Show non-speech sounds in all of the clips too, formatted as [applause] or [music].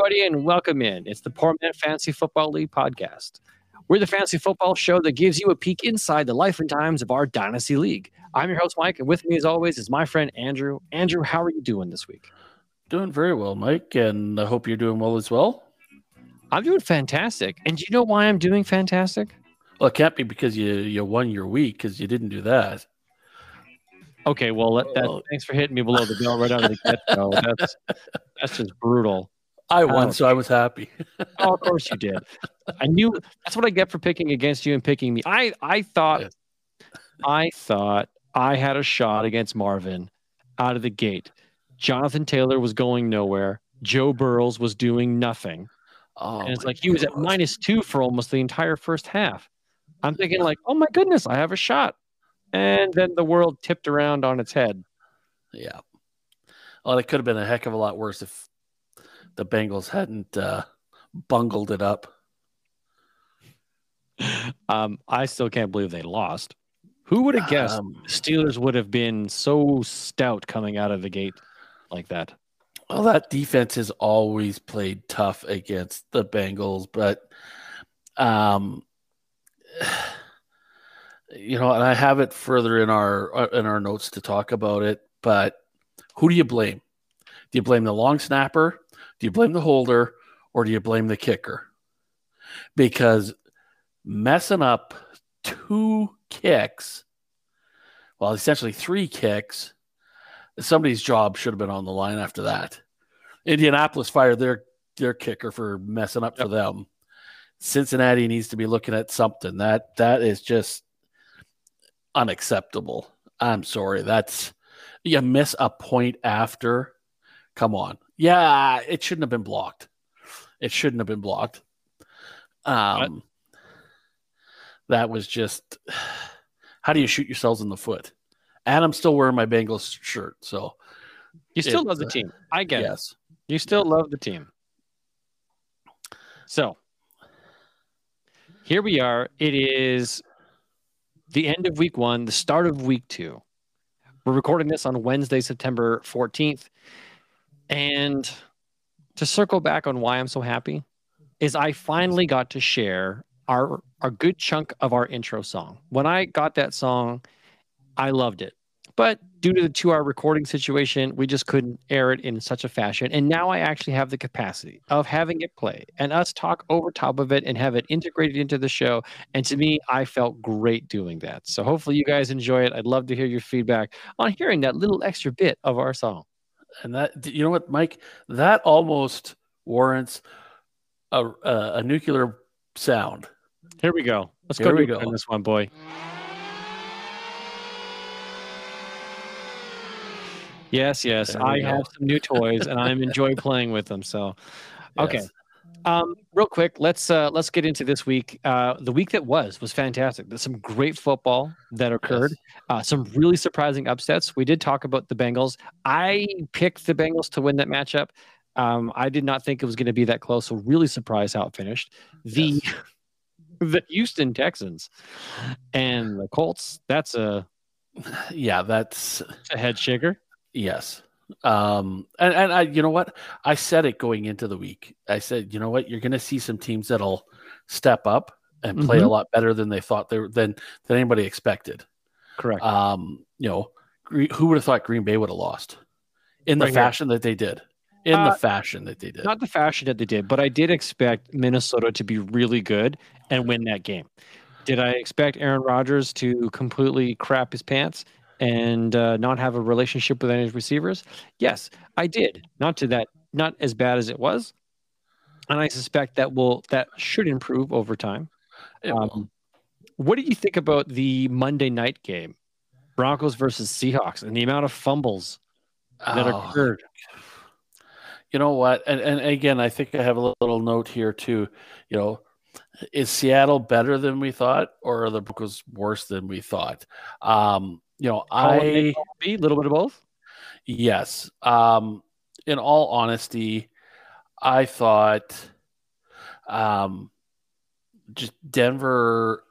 Everybody, and welcome in. It's the Poor Man Fantasy Football League podcast. We're the fantasy football show that gives you a peek inside the life and times of our Dynasty League. I'm your host, Mike, and with me, as always, is my friend Andrew. Andrew, how are you doing this week? Doing very well, Mike, and I hope you're doing well as well. I'm doing fantastic. And do you know why I'm doing fantastic? Well, it can't be because you you won your week because you didn't do that. Okay, well, that, that, thanks for hitting me below the belt right out of the get go. That's that's just brutal. I oh, won, Oh. so I was happy. Oh, of course you did. I knew that's what I get for picking against you and picking me. I I thought Yes. I thought I had a shot against Marvin out of the gate. Jonathan Taylor was going nowhere. Joe Burrows was doing nothing. Oh, and it's like he was at minus two for almost the entire first half. I'm thinking like, oh my goodness, I have a shot. And then the world tipped around on its head. Yeah. Well, it could have been a heck of a lot worse if the Bengals hadn't uh, bungled it up. Um, I still can't believe they lost. Who would have guessed Um, Steelers would have been so stout coming out of the gate like that? well, that defense has always played tough against the Bengals, but um, [sighs] you know, and I have it further in our uh, in our notes to talk about it. But who do you blame? Do you blame the long snapper? Do you blame the holder? Or do you blame the kicker? Because messing up two kicks, well, essentially three kicks, somebody's job should have been on the line after that. Indianapolis fired their their kicker for messing up for them. Cincinnati needs to be looking at something. That that is just unacceptable. I'm sorry. That's you miss a point after. Come on. Yeah, it shouldn't have been blocked. It shouldn't have been blocked. Um that was just [sighs] how do you shoot yourselves in the foot? And I'm still wearing my Bengals shirt, so You still It, love the uh, team. I guess yes. You still love the team. So here we are. It is the end of week one, the start of week two. We're recording this on Wednesday, September 14th. And to circle back on why I'm so happy is I finally got to share our a good chunk of our intro song. When I got that song, I loved it. But due to the two hour recording situation, we just couldn't air it in such a fashion. And now I actually have the capacity of having it play and us talk over top of it and have it integrated into the show. And to me, I felt great doing that. So hopefully you guys enjoy it. I'd love to hear your feedback on hearing that little extra bit of our song. And that you know what, Mike, that almost warrants a a, a nuclear sound. Here we go. Let's Here go we go. this one, boy. Yes, yes. I go. have some new toys and I'm enjoy playing with them. So [laughs] Okay. Yes. Um, real quick, let's uh, let's get into this week. Uh, the week that was was fantastic. There's some great football that occurred. Yes. Uh, some really surprising upsets. We did talk about the Bengals. I picked the Bengals to win that matchup. Um, I did not think it was going to be that close. So really surprised how it finished. The [laughs] the Houston Texans and the Colts. That's a, [sighs] Yeah, that's a head shaker. yes. Um and, and I you know what? I said it going into the week. I said, you know what, you're gonna see some teams that'll step up and play a Mhm. lot better than they thought they were than than anybody expected. Correct. Um, you know, who would have thought Green Bay would have lost in the Right here. fashion that they did? In Uh, the fashion that they did. not the fashion that they did, but I did expect Minnesota to be really good and win that game. Did I expect Aaron Rodgers to completely crap his pants and uh, not have a relationship with any receivers? Yes, I did. Not to that, not as bad as it was, and I suspect that will that should improve over time. Um, what do you think about the Monday night game, Broncos versus Seahawks, and the amount of fumbles that Oh, occurred? you know what? And and again, I think I have a little note here too. You know, is Seattle better than we thought, or are the Broncos worse than we thought? Um, you know, A, I column little bit of both. yes. Um, in all honesty, I thought, um, just Denver.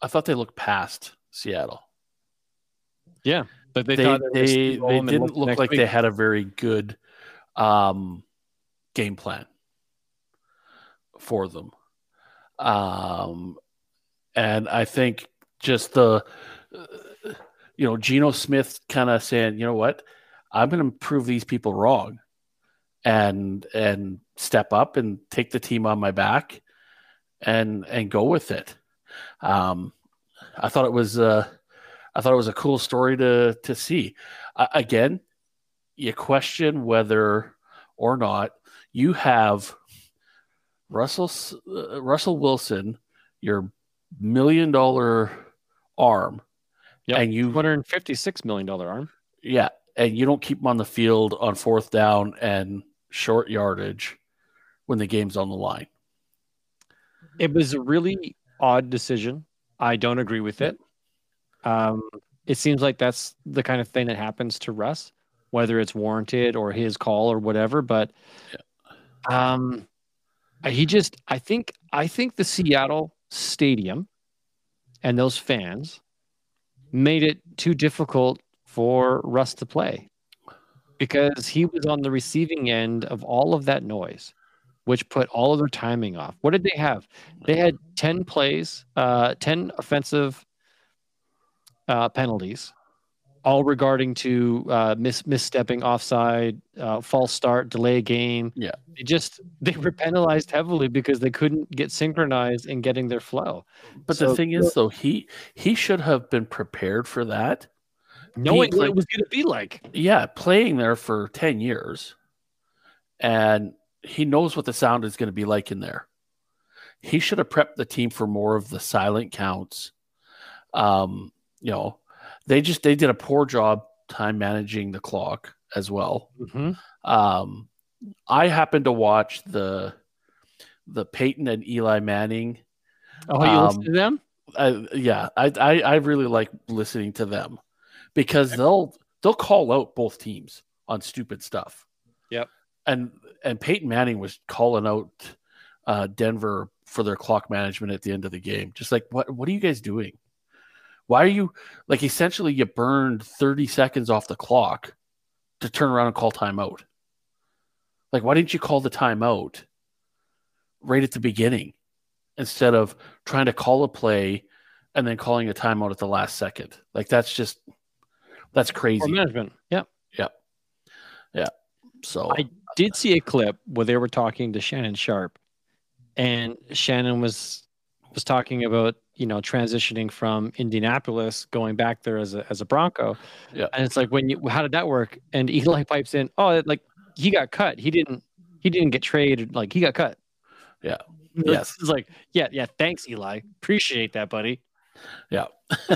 I thought they looked past Seattle. Yeah, but they They they, they, gonna steamroll them and didn't look look like week. they had a very good um, game plan for them. Um, and I think just the, you know, Geno Smith kind of saying, you know what, I'm going to prove these people wrong, and and step up and take the team on my back, and and go with it. Um, I thought it was uh, I thought it was a cool story to to see. Uh, again, you question whether or not you have Russell uh, Russell Wilson, your million dollar arm, Yep. and you 156 million dollar arm. yeah, and you don't keep him on the field on fourth down and short yardage when the game's on the line. It was a really odd decision. I don't agree with it. Um, it seems like that's the kind of thing that happens to Russ, whether it's warranted or his call or whatever. But um, he just, I think, I think the Seattle stadium and those fans made it too difficult for Russ to play because he was on the receiving end of all of that noise, which put all of their timing off. What did they have? They had 10 plays, uh, 10 offensive uh, penalties, all regarding to uh, mis- misstepping offside, uh, false start, delay game. Yeah. They just, they were penalized heavily because they couldn't get synchronized in getting their flow. But So- the thing is, though, he he should have been prepared for that. Knowing what it was going to be like. Yeah, playing there for ten years, and he knows what the sound is going to be like in there. He should have prepped the team for more of the silent counts. Um, you know, they just they did a poor job time managing the clock as well. Um, I happened to watch the the Peyton and Eli Manning. Oh, you Um, listen to them? I, yeah, I, I I really like listening to them because they'll they'll call out both teams on stupid stuff. Yep. And and Peyton Manning was calling out uh, Denver for their clock management at the end of the game. Just like what what are you guys doing? Why are you like essentially you burned 30 seconds off the clock to turn around and call timeout? Like why didn't you call the timeout right at the beginning instead of trying to call a play and then calling a timeout at the last second? Like that's just that's Or crazy. management. Yeah. Yeah. So I did see a clip where they were talking to Shannon Sharpe, and Shannon was was talking about you know transitioning from Indianapolis going back there as a as a Bronco. Yeah. And it's like when you how did that work? And Eli pipes in, oh, like he got cut. He didn't he didn't get traded. Like he got cut. Yeah. [laughs] Yes. It's like yeah yeah. Thanks Eli. Appreciate that, buddy. Yeah. [laughs]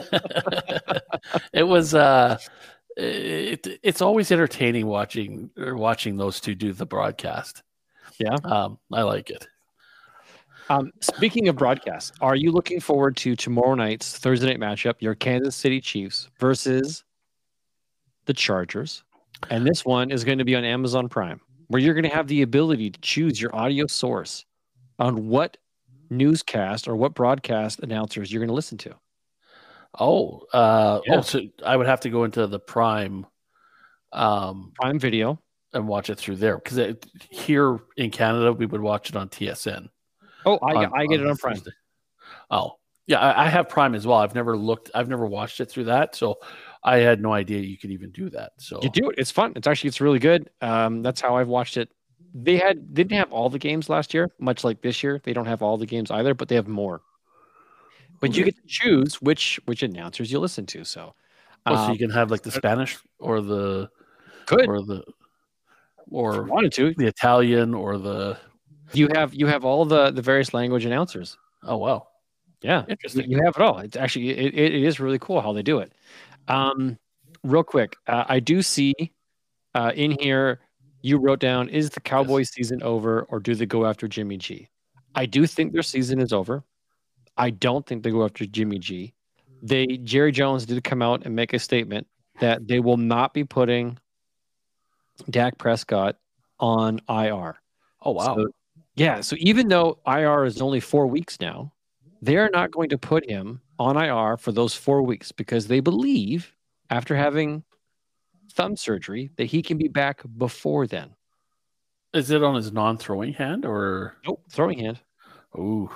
it was uh it, it's always entertaining watching or watching those two do the broadcast. Yeah. Um I like it. Um, speaking of broadcasts, are you looking forward to tomorrow night's Thursday night matchup, your Kansas City Chiefs versus the Chargers? And this one is going to be on Amazon Prime, where you're going to have the ability to choose your audio source on what newscast or what broadcast announcers you're going to listen to. Oh, uh Yeah. oh so I would have to go into the prime um Prime Video. and watch it through there because here in Canada we would watch it on TSN. Oh, I, on- I get it on on Prime. Thursday. Oh, yeah, I, I have Prime as well. I've never looked, I've never watched it through that, so I had no idea you could even do that. So You do it. It's fun. It's actually it's really good. Um, that's how I've watched it. They had didn't have all the games last year, much like this year. They don't have all the games either, but they have more. But you get to choose which which announcers you listen to. So, Oh, so um, you can have like the Spanish or the could or the or wanted to. the Italian or the You have you have all the the various language announcers. oh wow Yeah, interesting you have it all. It's actually it, it is really cool how they do it. Um, real quick, uh, I do see uh, in here you wrote down is the Cowboys season over or do they go after Jimmy G? I do think their season is over. I don't think they go after Jimmy G. They Jerry Jones did come out and make a statement that they will not be putting Dak Prescott on IR. oh wow So, yeah. So even though IR is only four weeks now, they're not going to put him on IR for those four weeks because they believe after having thumb surgery that he can be back before then. Is it on his non-throwing hand or? Nope, throwing hand. Ooh,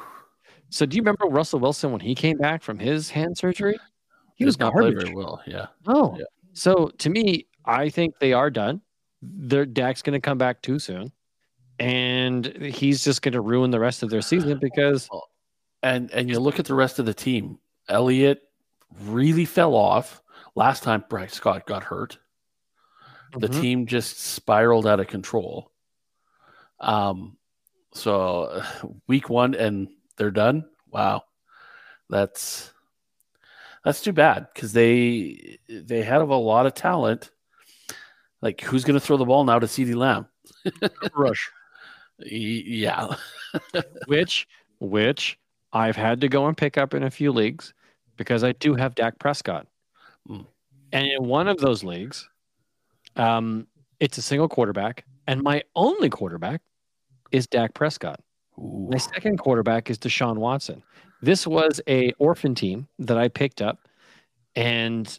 So do you remember Russell Wilson when he came back from his hand surgery? He did was not garbage. very well. Yeah, Oh. Yeah. So to me, I think they are done. Their Dak's going to come back too soon, and he's just going to ruin the rest of their season because [sighs] and and you look at the rest of the team. Elliott really fell off last time. Bryce Scott got hurt. The Mhm. team just spiraled out of control. Um, so [sighs] week one and they're done. Wow, that's that's too bad because they they had a lot of talent. Like who's going to throw the ball now to CeeDee Lamb? [laughs] rush, Yeah, [laughs] which which I've had to go and pick up in a few leagues because I do have Dak Prescott, Mm. and in one of those leagues, um, it's a single quarterback, and my only quarterback is Dak Prescott. Ooh. My second quarterback is Deshaun Watson. This was a orphan team that I picked up, and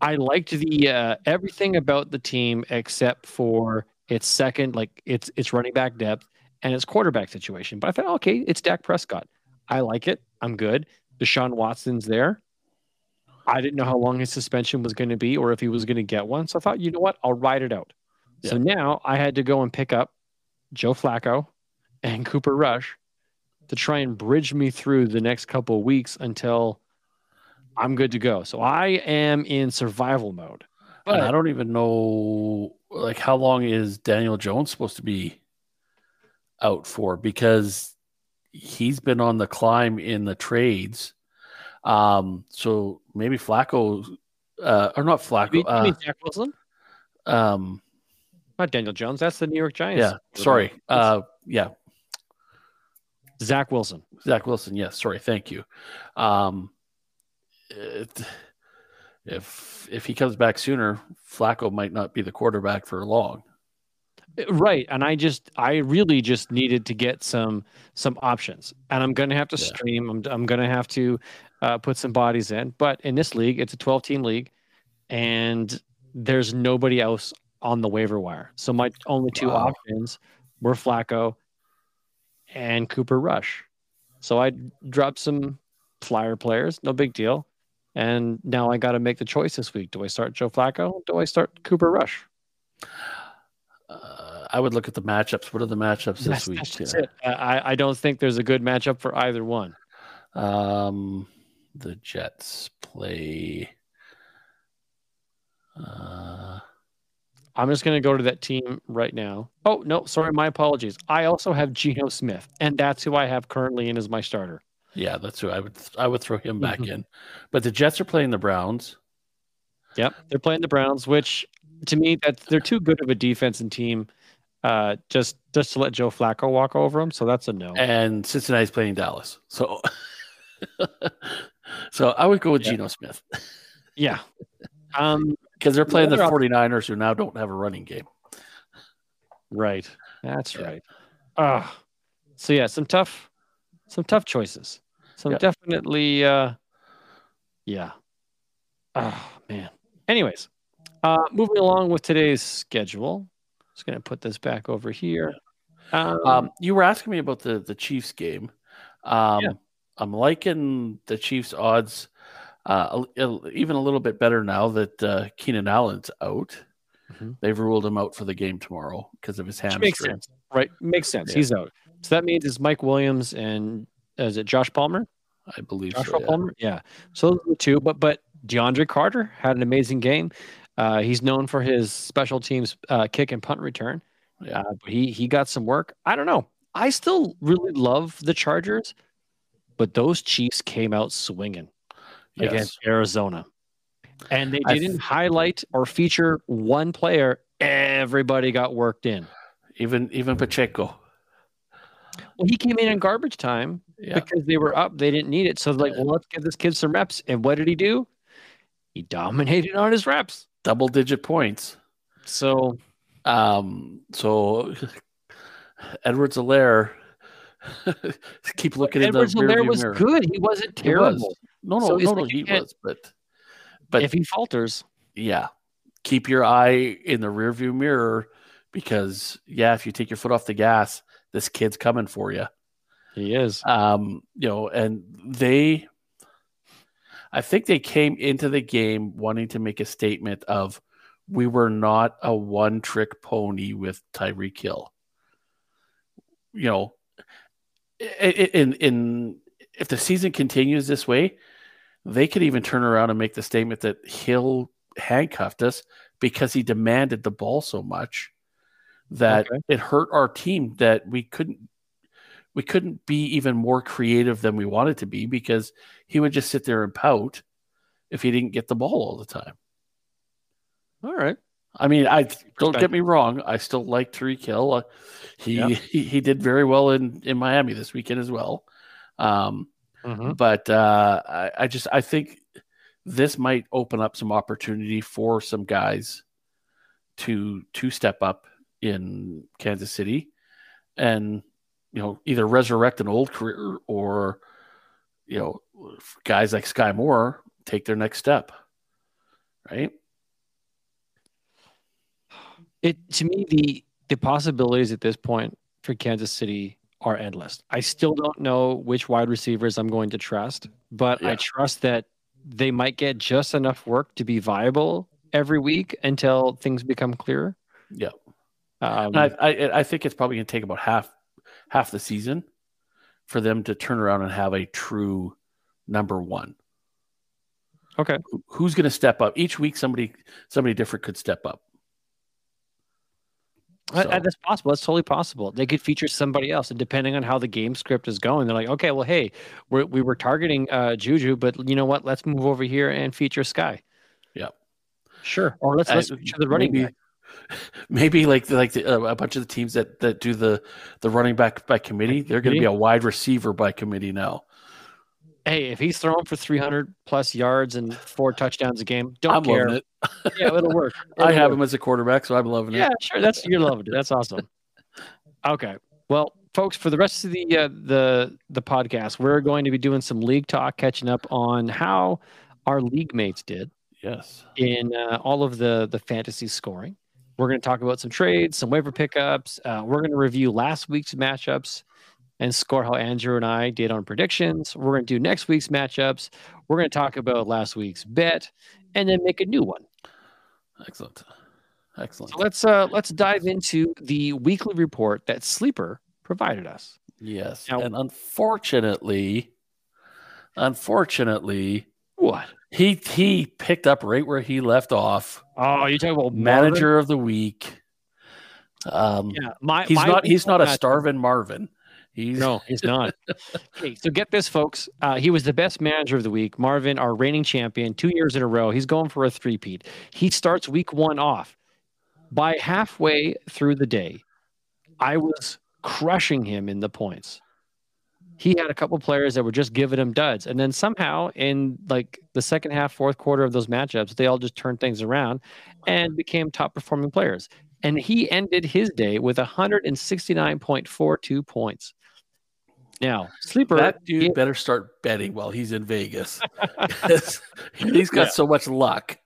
I liked the uh, everything about the team except for its second, like its its running back depth and its quarterback situation. But I thought, okay, it's Dak Prescott. I like it. I'm good. Deshaun Watson's there. I didn't know how long his suspension was going to be or if he was going to get one. So I thought, you know what? I'll ride it out. So now I had to go and pick up Joe Flacco and [laughs] Cooper Rush to try and bridge me through the next couple of weeks until I'm good to go. So I am in survival mode. And I don't even know like how long is Daniel Jones supposed to be out for because he's been on the climb in the trades. Um, so maybe Flacco, uh, or not you Flacco, mean, you uh, mean Zach Wilson? um, Not Daniel Jones. That's the New York Giants. yeah, sorry, uh, yeah, Zach Wilson. Zach Wilson. Yes, sorry, thank you. Um, it, if if he comes back sooner, Flacco might not be the quarterback for long. Right. And I just I really just needed to get some some options. And I'm gonna have to Yeah. stream. I'm I'm gonna have to uh, put some bodies in. But in this league, it's a 12 team league, and there's nobody else on the waiver wire. So my only two Wow. options were Flacco and Cooper Rush. So I dropped some flyer players, no big deal. And now I got to make the choice this week. Do I start Joe Flacco? Do I start Cooper Rush? Uh, I would look at the matchups. What are the matchups this That's, week? that's Yeah. it. I, I don't think there's a good matchup for either one. Um, the Jets play. Uh, I'm just going to go to that team right now. Oh, no, sorry. My apologies. I also have Geno Smith, and that's who I have currently in as my starter. Yeah, that's who I would. I would throw him back Mhm. in. But the Jets are playing the Browns. Yep. They're playing the Browns, which to me, that they're too good of a defense and team uh, just just to let Joe Flacco walk over them. So that's a no. and Cincinnati's playing Dallas. So, [laughs] so I would go with Yeah. Geno Smith Yeah. Um, because they're playing the Another 49ers who now don't have a running game. right. That's Yeah. right. Ah. so yeah, some tough, some tough choices. Some Yeah. definitely, uh, yeah. Oh man. Anyways, uh, moving along with today's schedule. Just gonna put this back over here. Um, Um, you were asking me about the the Chiefs game. Um, Yeah. I'm liking the Chiefs odds uh, even a little bit better now that uh, Keenan Allen's out. Mhm. They've ruled him out for the game tomorrow because of his hamstring. makes sense, right? Makes sense. Yeah. He's out. So that means it's Mike Williams and uh, is it Josh Palmer? I believe Joshua so. Yeah. Palmer. Yeah. So those are the two, but but DeAndre Carter had an amazing game. Uh, he's known for his special teams uh, kick and punt return. Yeah. Uh, but he he got some work. I don't know. I still really love the Chargers, but those Chiefs came out swinging Yes. against Arizona, and they didn't highlight or feature one player. Everybody got worked in. Even even Pacheco. Well, he came in in garbage time Yeah. because they were up. They didn't need it. So like, well, let's give this kid some reps. And what did he do? He dominated on his reps. Double digit points. So Um, so Edwards-Helaire, [laughs] keep looking Edwards in the Helaire rearview was mirror. good. He wasn't He was. terrible. No, no, So no, no, like he was, but but if he falters, yeah, keep your eye in the rearview mirror because yeah, if you take your foot off the gas, this kid's coming for you. He is. Um, you know, and they, I think they came into the game wanting to make a statement of we were not a one trick pony with Tyreek Hill. You know, in in if the season continues this way, they could even turn around and make the statement that Hill handcuffed us because he demanded the ball so much that okay. it hurt our team that we couldn't we couldn't be even more creative than we wanted to be because he would just sit there and pout if he didn't get the ball all the time. All right. I mean, I don't get me wrong. I still like Tyreek Hill. Uh, he, yep. [laughs] he, he did very well in in Miami this weekend as well. Um, mm-hmm. But uh, I, I just I think this might open up some opportunity for some guys to to step up in Kansas City, and you know either resurrect an old career or you know guys like Skyy Moore take their next step, right? It to me the the possibilities at this point for Kansas City are endless. I still don't know which wide receivers I'm going to trust, but yeah. I trust that they might get just enough work to be viable every week until things become clearer. Yeah. Um, I, I, I think it's probably going to take about half half the season for them to turn around and have a true number one. Okay. Who's going to step up each week? Somebody somebody different could step up. So. That's possible. That's totally possible. They could feature somebody else, and depending on how the game script is going, they're like, okay, well, hey, we're, we were targeting uh, Juju, but you know what? Let's move over here and feature Skyy. Yeah, sure. Or let's let's feature the running maybe, back. [laughs] Maybe like like the, uh, a bunch of the teams that that do the the running back by committee, they're going to be a wide receiver by committee now hey, if he's throwing for 300 plus yards and four touchdowns a game, don't I'm care. It. yeah, it'll work. It'll [laughs] I have work. him as a quarterback, so I'm loving it. Yeah, sure. That's you're loving it. That's awesome. Okay. Well, folks, for the rest of the uh, the the podcast, we're going to be doing some league talk, catching up on how our league mates did. Yes. In uh, all of the the fantasy scoring. We're going to talk about some trades, some waiver pickups. Uh, we're going to review last week's matchups and score how Andrew and I did on predictions. We're going to do next week's matchups. We're going to talk about last week's bet and then make a new one. Excellent. Excellent. So let's uh let's dive into the weekly report that Sleeper provided us. Yes. Now, and unfortunately, unfortunately, what? He he picked up right where he left off. Oh, you talking about manager Marvin? of the week. Um, yeah, my, he's my not he's not a starving Marvin. He's no, he's not. [laughs] okay, so get this, folks. Uh, he was the best manager of the week. Marvin, our reigning champion, two years in a row. He's going for a three-peat. He starts week one off. By halfway through the day, I was crushing him in the points. He had a couple players that were just giving him duds, and then somehow in like the second half, fourth quarter of those matchups, they all just turned things around and became top performing players. And he ended his day with 169.42 points. Now, sleeper that dude he, better start betting while he's in Vegas. [laughs] [laughs] he's got yeah. so much luck.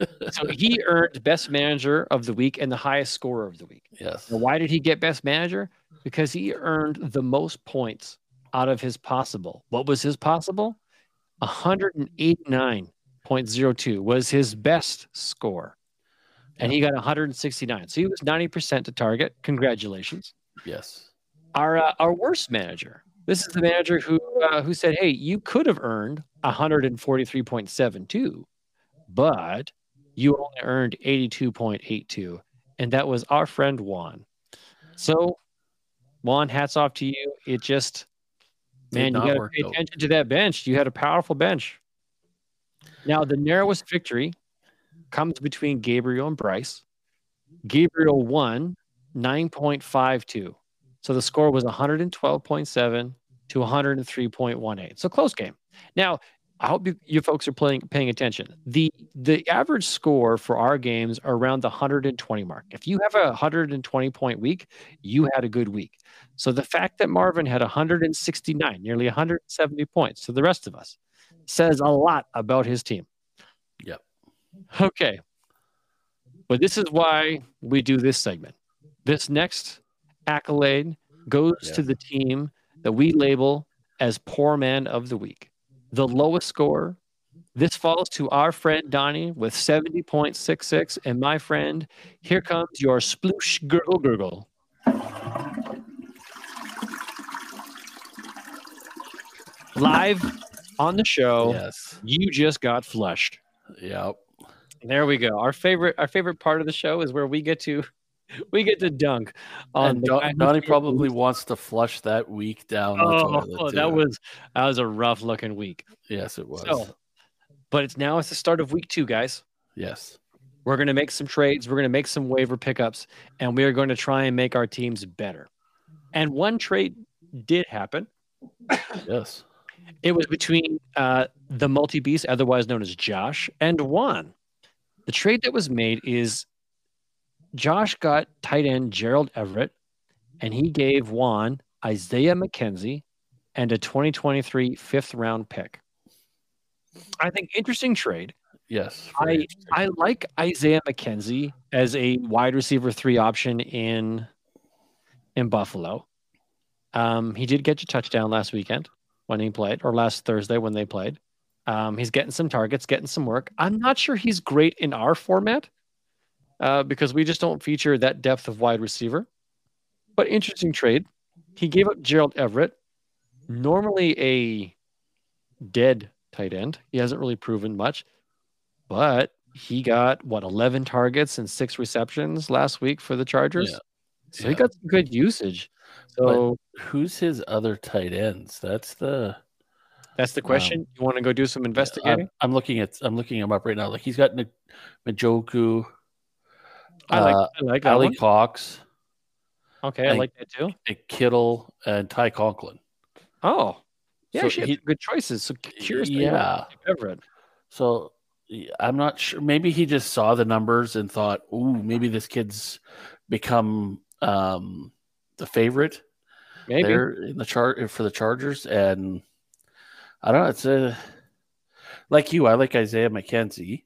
[laughs] so he earned best manager of the week and the highest scorer of the week. Yes. Now, why did he get best manager? Because he earned the most points out of his possible. What was his possible? 189.02 was his best score. And he got 169. So he was 90% to target. Congratulations. Yes. Our uh, our worst manager this is the manager who uh, who said, "Hey, you could have earned 143.72, but you only earned 82.82." And that was our friend Juan. So, Juan, hats off to you. It just man, you got to pay attention to that bench. You had a powerful bench. Now, the narrowest victory comes between Gabriel and Bryce. Gabriel won 9.52. So the score was 112.7 to 103.18. So close game. Now, I hope you, you folks are playing, paying attention. The the average score for our games are around the 120 mark. If you have a 120 point week, you had a good week. So the fact that Marvin had 169, nearly 170 points to the rest of us, says a lot about his team. Yep. Okay. But this is why we do this segment. This next accolade goes Yeah. to the team that we label as Poor Man of the Week. The lowest score. This falls to our friend Donnie with 70.66. And my friend, here comes your sploosh gurgle gurgle. Live on the show, Yes. you just got flushed. Yep. There we go. Our favorite, our favorite part of the show is where we get to, [laughs] we get to dunk on And Don- Donnie probably wants to flush that week down Oh, toilet. [laughs] that was that was a rough looking week. yes, it was. So, but it's now it's the start of week two, guys. yes. We're going to make some trades. We're going to make some waiver pickups, and we are going to try and make our teams better. And one trade did happen. Yes. It was between uh, the multi beast, otherwise known as Josh, and Juan. The trade that was made is Josh got tight end Gerald Everett, and he gave Juan Isaiah McKenzie and a 2023 fifth round pick. I think interesting trade. Yes. I. I like Isaiah McKenzie as a wide receiver three option in in Buffalo. Um, he did get a touchdown last weekend when he played, or last Thursday when they played. Um, he's getting some targets, getting some work. I'm not sure he's great in our format uh, because we just don't feature that depth of wide receiver. But interesting trade. He gave up Gerald Everett, normally a dead tight end. He hasn't really proven much, but he got what 11 targets and six receptions last week for the Chargers. Yeah. So he got some good usage. So Who's his other tight ends? That's the that's the question. you want to go do some investigating? I'm, I'm looking at I'm looking him up right now. Like he's got Njoku, I like uh, I like Ali one. Cox, Okay, I like- that too. Kittle, and Ty Conklin. Oh, yeah, So she he- good choices. So curious. Yeah. Everett. So I'm not sure. Maybe he just saw the numbers and thought, "Ooh, maybe this kid's become um, the favorite Maybe. there in the chart for the Chargers." And I don't know. It's a like you. I like Isaiah McKenzie.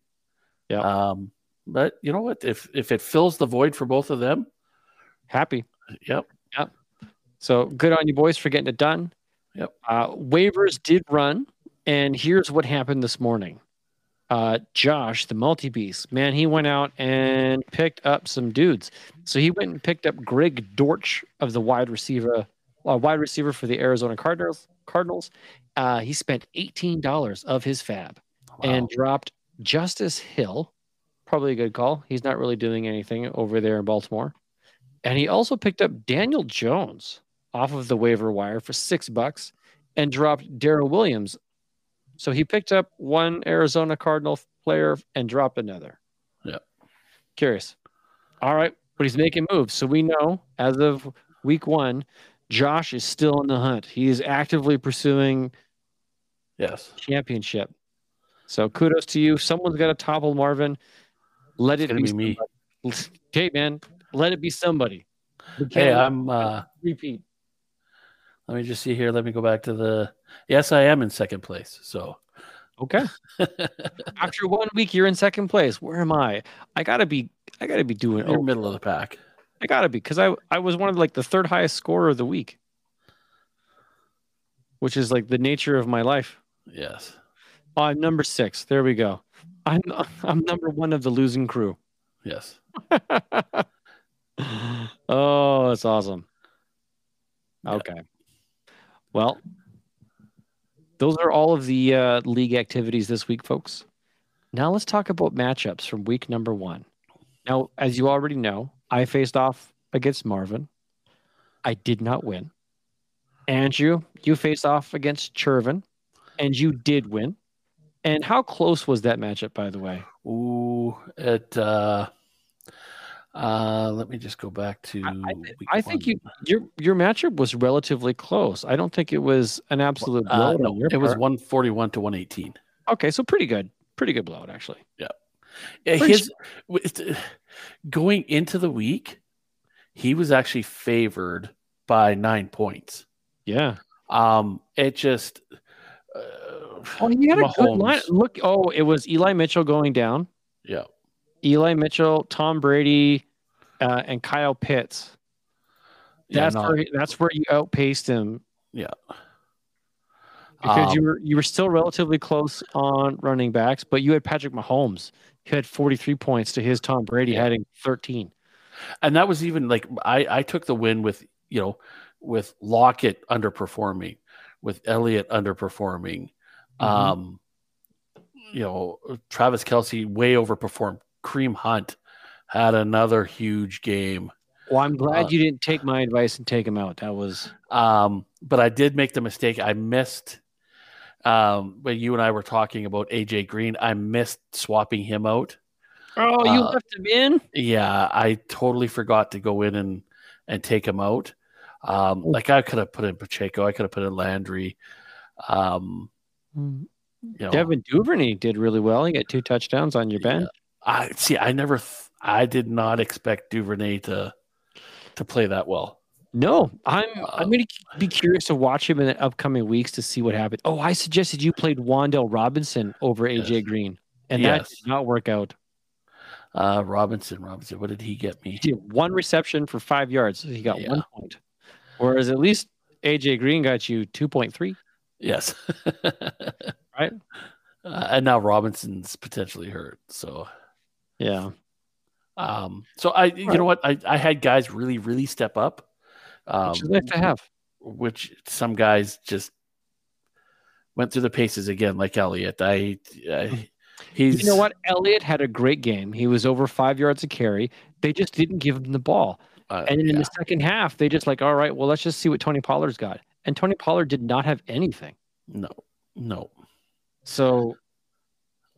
Yeah. Um, but you know what? If if it fills the void for both of them, Happy. yep. Yep. So good on you boys for getting it done. Yep. Uh, waivers did run, and here's what happened this morning. Uh, Josh, the multi beast, man, he went out and picked up some dudes. So he went and picked up Greg Dortch of the wide receiver, uh, wide receiver for the Arizona Cardinals. Cardinals. Uh, he spent eighteen dollars of his FAAB and dropped Justice Hill. Probably a good call. He's not really doing anything over there in Baltimore. And he also picked up Daniel Jones off of the waiver wire for six bucks and dropped Darrel Williams. So he picked up one Arizona Cardinal player and dropped another. Yeah. Curious. All right. But he's making moves. So we know as of week one, Josh is still in the hunt. He is actively pursuing yes, championship. So kudos to you. Someone's got to topple Marvin. Let it's it be, be me. somebody. [laughs] Okay, man. Let it be somebody. Hey, I'm. uh repeat. Let me just see here. Let me go back to the. Yes, I am in second place. So. Okay. [laughs] After one week, you're in second place. Where am I? I gotta be. I gotta be doing. You're Oh, middle of the pack. I gotta be because I I was one of like the third highest scorer of the week, which is like the nature of my life. Yes. I'm number six. There we go. I'm I'm number one of the losing crew. Yes. [laughs] oh, that's awesome. Okay. Well, those are all of the uh, league activities this week, folks. Now let's talk about matchups from week number one. Now, as you already know, I faced off against Marvin. I did not win. Andrew, you faced off against Chervin, and you did win. And how close was that matchup, by the way? Ooh, it. uh uh Let me just go back to. I, I, I think one. you your your matchup was relatively close. I don't think it was an absolute Uh, blowout no, on your it was 141 to 118. okay. So pretty good, pretty good blowout actually. Yeah, His with- going into the week, he was actually favored by nine points. Yeah. Um, it just. Oh, he had a good line. Look, oh, it was Eli Mitchell going down. Yeah, Eli Mitchell, Tom Brady, uh, and Kyle Pitts. Yeah, That's not- where that's where you outpaced him yeah. because Um, you were you were still relatively close on running backs, but you had Patrick Mahomes. who had 43 points to his Tom Brady Yeah. having 13. and that was even like I, I took the win with you know with Lockett underperforming, with Elliott underperforming, Mhm. um, you know Travis Kelce way overperformed. Kareem Hunt had another huge game, Well, I'm glad Uh, you didn't take my advice and take him out. That was um, but I did make the mistake. I missed um, when you and I were talking about AJ Green. I missed swapping him out. oh, you Uh, left him in. Yeah, I totally forgot to go in and and take him out. Um, Oh. like I could have put in Pacheco, I could have put in Landry. Um, you know, Devin Duvernay did really well. He got two touchdowns on your Yeah. bench. I see. I never, th- I did not expect Duvernay to to play that well. No, I'm Uh, I'm going to be curious to watch him in the upcoming weeks to see what happens. Oh, I suggested you played Wan'Dale Robinson over AJ Yes. Green, and that did not work out. Uh, Robinson, Robinson, what did he get me? He one reception for five yards. He got Yeah. one point, whereas at least AJ Green got you two point three. Yes, [laughs] Right. Uh, and now Robinson's potentially hurt. So, Yeah, um, so I, you Right. know what, I, I had guys really, really step up. Um, which nice to have. which some guys just went through the paces again, like Elliott. I, I he's You know what? Elliott had a great game. He was over five yards a carry. They just didn't give him the ball. uh, And then in yeah, the second half, they just like, all right, well, let's just see what Tony Pollard's got. And Tony Pollard did not have anything. no, no. So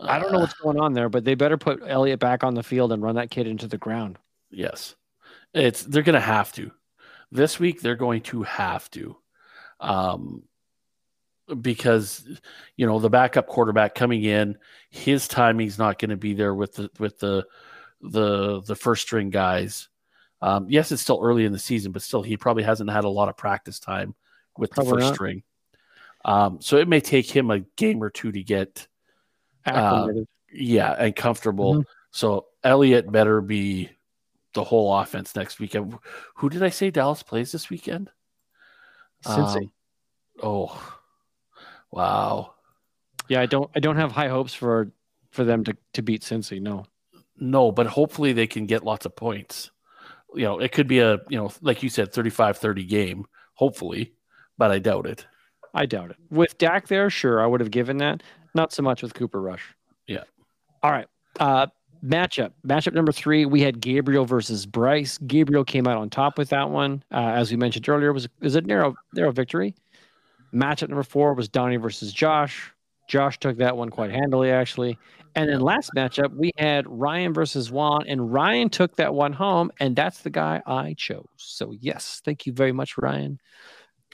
I don't know Uh, what's going on there, but they better put Elliott back on the field and run that kid into the ground. yes, it's they're going to have to this week. They're going to have to, um, because you know the backup quarterback coming in, his timing's not going to be there with the with the the the first string guys. Um, yes, it's still early in the season, but still, he probably hasn't had a lot of practice time with the first not. string. Um, so it may take him a game or two to get Acclimated. yeah and comfortable. Mhm. So Elliott better be the whole offense next weekend. Who did I say Dallas plays this weekend? Cincy. Um, oh, wow. yeah, I don't I don't have high hopes for for them to, to beat Cincy. No. No, but hopefully they can get lots of points. You know, it could be a, you know, like you said, 35 30 game, hopefully, but I doubt it. I doubt it. With Dak there, sure, I would have given that. Not so much with Cooper Rush. Yeah. All right. Uh matchup. Matchup number three, we had Gabriel versus Bryce. Gabriel came out on top with that one. Uh, as we mentioned earlier, was was a narrow narrow victory. Matchup number four was Donnie versus Josh. Josh took that one quite handily, actually. And then last matchup, we had Ryan versus Juan, and Ryan took that one home, and that's the guy I chose. So yes, thank you very much, Ryan,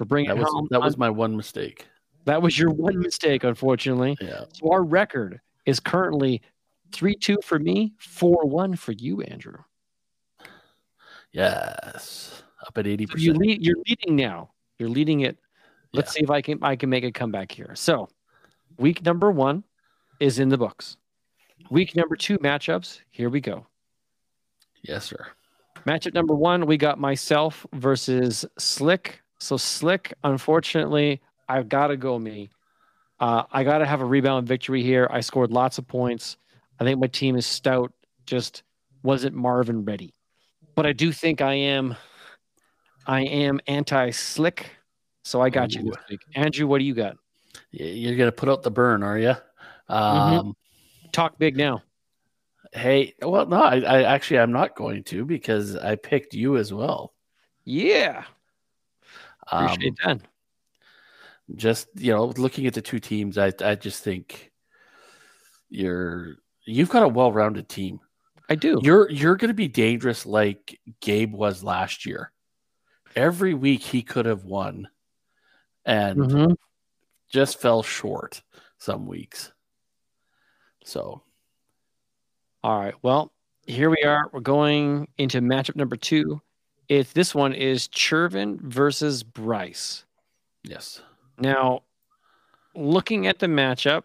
for bringing That was home. that was my one mistake. That was your one mistake, unfortunately. Yeah. So our record is currently 3 2 for me, 4 1 for you, Andrew. Yes. Up at 80%. You lead, you're leading now. You're leading it. Let's see if I can I can make a comeback here. So week number one is in the books. Week number two matchups. Here we go. yes, sir. Matchup number one, we got myself versus Slick. So Slick, unfortunately, I've got to go me. Uh, I got to have a rebound victory here. I scored lots of points. I think my team is stout. Just wasn't Marvin ready. But I do think I am. I am anti-slick. So I got you this week. Andrew, what do you got? You're to put out the burn, are you? Mm-hmm. Um, Talk big now. Hey, well, no, I, I actually I'm not going to because I picked you as well. Yeah. Um, Appreciate that. just you know, looking at the two teams, I I just think you're you've got a well-rounded team. I do. You're you're going to be dangerous like Gabe was last year. Every week he could have won, and Mhm. just fell short some weeks. So All right. Well, here we are. We're going into matchup number two. If this one is Chervin versus Bryce. yes, Now, looking at the matchup,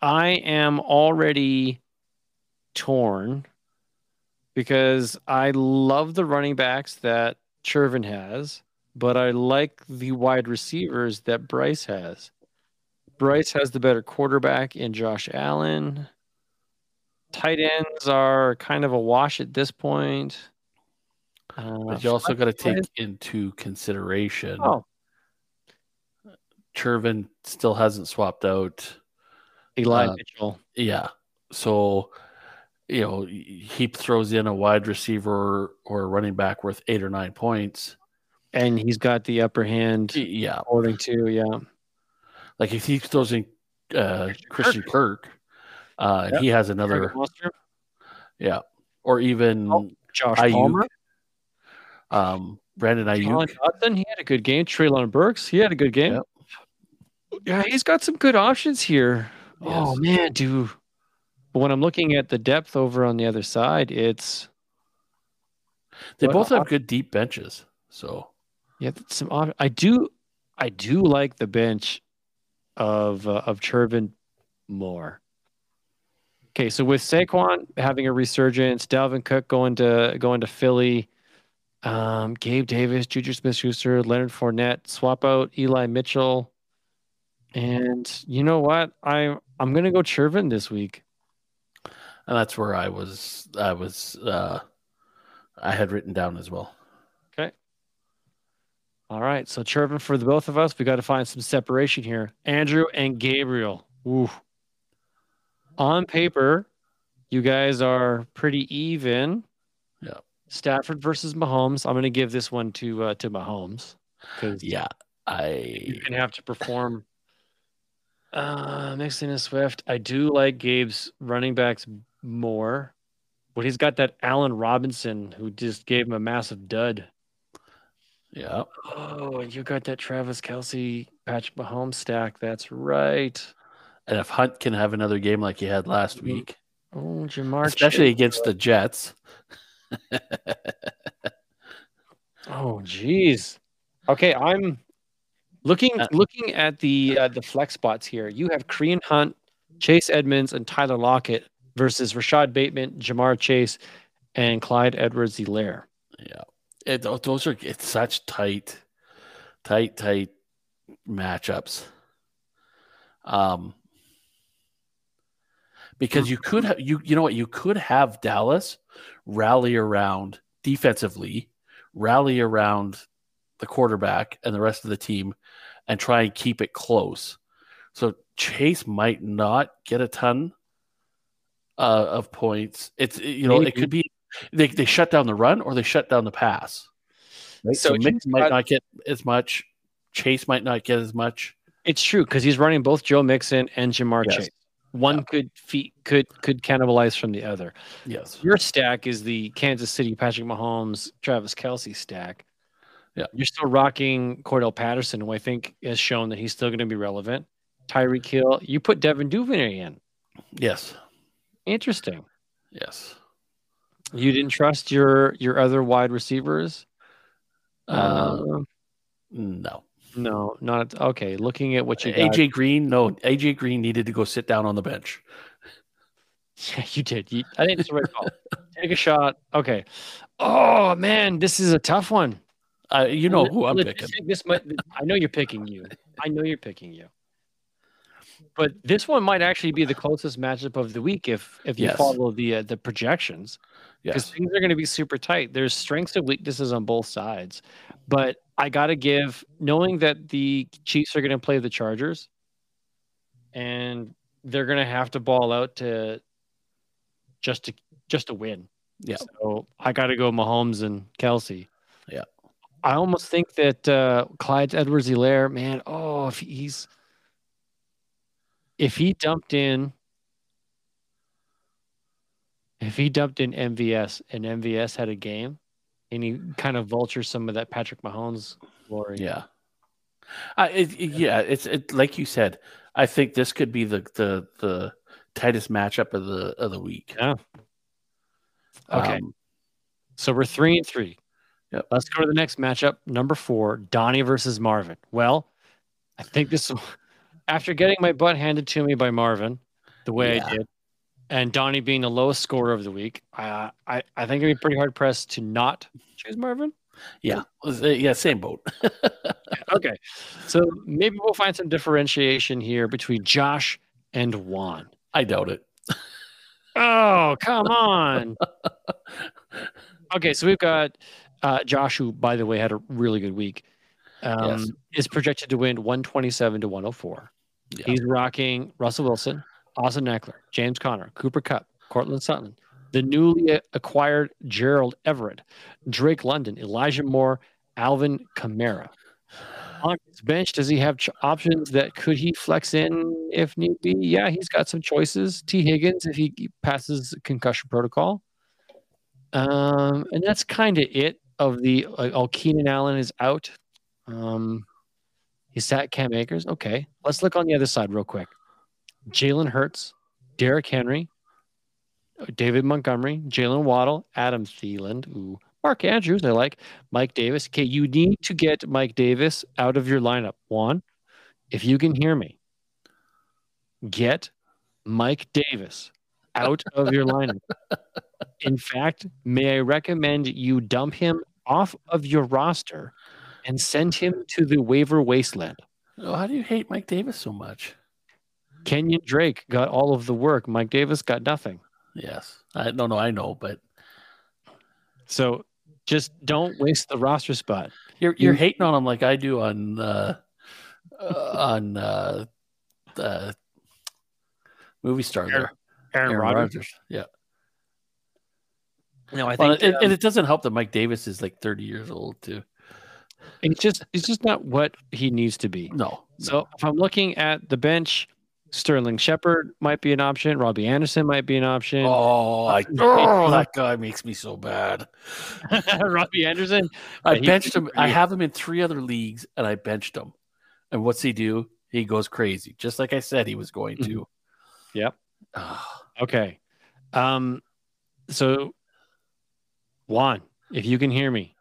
I am already torn because I love the running backs that Chervin has, but I like the wide receivers that Bryce has. Bryce has the better quarterback in Josh Allen. Tight ends are kind of a wash at this point. Uh, But you also got to take into consideration Oh, Chervin still hasn't swapped out. Eli Uh, Mitchell. Yeah. So, you know, he throws in a wide receiver or a running back worth eight or nine points. And he's got the upper hand Yeah. according to, yeah. Like if he throws in uh, Christian Kirk, uh, Yep. he has another, yeah. Or even Oh, Josh Aiyuk, Palmer. Um, Brandon Aiyuk. Hudson, he had a good game. Treylon Burks, he had a good game. Yep. Yeah, he's got some good options here. Oh man, dude. But when I'm looking at the depth over on the other side, it's They both have good deep benches. So, yeah, that's some. op- I do, I do like the bench of uh, of Chervin more. Okay, so with Saquon having a resurgence, Dalvin Cook going to going to Philly, um, Gabe Davis, Juju Smith-Schuster, Leonard Fournette, swap out Eli Mitchell, and you know what? I I'm gonna go Chervin this week. and that's where I was, I was, uh, I had written down as well. Okay. All right, so Chervin for the both of us. We got to find some separation here. Andrew and Gabriel. Ooh. On paper, you guys are pretty even. Yeah. Stafford versus Mahomes. I'm going to give this one to uh, to Mahomes because Yeah. I, you're going to have to perform. Uh, Mixon and Swift. I do like Gabe's running backs more, but he's got that Allen Robinson who just gave him a massive dud. yeah. Oh, and you got that Travis Kelce, Patrick Mahomes stack. That's right. And if Hunt can have another game like he had last Mhm. week, Oh, Ja'Marr. especially Chase. against the Jets, [laughs] Oh, jeez. Okay, I'm looking Uh, looking at the uh, the flex spots here. You have Kareem Hunt, Chase Edmonds, and Tyler Lockett versus Rashod Bateman, Ja'Marr Chase, and Clyde Edwards-Helaire. yeah, it, those are it's such tight, tight, tight matchups. Um, because you could have you you know what you could have Dallas rally around defensively, rally around the quarterback and the rest of the team, and try and keep it close. So Chase might not get a ton uh, of points. It's you know Maybe. it could be they they shut down the run or they shut down the pass. Right? So So, Mix might got- not get as much. Chase might not get as much. It's true because he's running both Joe Mixon and Ja'Marr Yes. Chase. One could feet could could cannibalize from the other. Yes. Your stack is the Kansas City Patrick Mahomes, Travis Kelce stack. Yeah. You're still rocking Cordarrelle Patterson, who I think has shown that he's still going to be relevant. Tyreek Hill. You put Devin Duvernay in. Yes. Interesting. Yes. You didn't trust your your other wide receivers. Uh, Um, no. No, not okay. Looking at what you got, AJ Green, no. AJ Green needed to go sit down on the bench. [laughs] Yeah, you did. You, I think it's the right call. Take a shot. Okay. Oh man, this is a tough one. Uh, you know who I'm picking. This might, I know you're picking you. I know you're picking you. But this one might actually be the closest matchup of the week if if you Yes. follow the uh, the projections because Yes. things are going to be super tight. There's strengths and weaknesses on both sides, but I got to give knowing that the Chiefs are going to play the Chargers, and they're going to have to ball out to just to just to win. Yeah. So I got to go Mahomes and Kelce. Yeah. I almost think that uh, Clyde Edwards-Helaire, man, oh, if he's if he dumped in if he dumped in MVS and MVS had a game and he kind of vultures some of that Patrick Mahomes glory. Yeah. Uh, it, it- yeah, it's it like you said. I think this could be the the the tightest matchup of the of the week. Yeah. Okay. Um, So we're three and three. Yep. Let's go to the next matchup. Number four, Donnie versus Marvin. Well, I think this [laughs] after getting my butt handed to me by Marvin, the way Yeah. I did, and Donnie being the lowest scorer of the week, uh, I I think it'd be pretty hard pressed to not choose Marvin. Yeah, yeah, same boat. [laughs] okay, so maybe we'll find some differentiation here between Josh and Juan. I doubt it. Oh, come on. [laughs] okay, so we've got uh, Josh, who, by the way, had a really good week, um, yes. is projected to win 127 to 104. Yeah. He's rocking Russell Wilson, Austin Ekeler, James Conner, Cooper Kupp, Courtland Sutton, the newly acquired Gerald Everett, Drake London, Elijah Moore, Alvin Kamara. On his bench, does he have ch- options that could he flex in if need be? Yeah, he's got some choices. Tee Higgins, if he passes concussion protocol. Um, and that's kind of it of the like, oh Keenan Allen is out. Um, he sat Cam Akers. Okay, let's look on the other side real quick. Jalen Hurts, Derrick Henry, David Montgomery, Jaylen Waddle, Adam Thielen, ooh, Mark Andrews, I like Mike Davis. Okay, you need to get Mike Davis out of your lineup. Juan, if you can hear me, get Mike Davis out of your lineup. [laughs] In fact, may I recommend you dump him off of your roster and send him to the waiver wasteland? Oh, how do you hate Mike Davis so much? Kenyan Drake got all of the work. Mike Davis got nothing. Yes. I don't know. I know, but so just don't waste the roster spot. You're you're hating on him like I do on uh, uh on uh the movie star there. Aaron, Aaron Rodgers. Rodgers. Yeah. No, I think well, it, um, and it doesn't help that Mike Davis is like 30 years old too. It's just it's just not what he needs to be. No. So if I'm looking at the bench, Sterling Shepard might be an option. Robbie Anderson might be an option. Oh, I, [laughs] oh that guy makes me so bad. [laughs] Robbie Anderson. I benched him. I have him in three other leagues, and I benched him. And what's he do? He goes crazy, just like I said he was going to. Mm-hmm. Yep. [sighs] okay. Um. So, Juan, if you can hear me,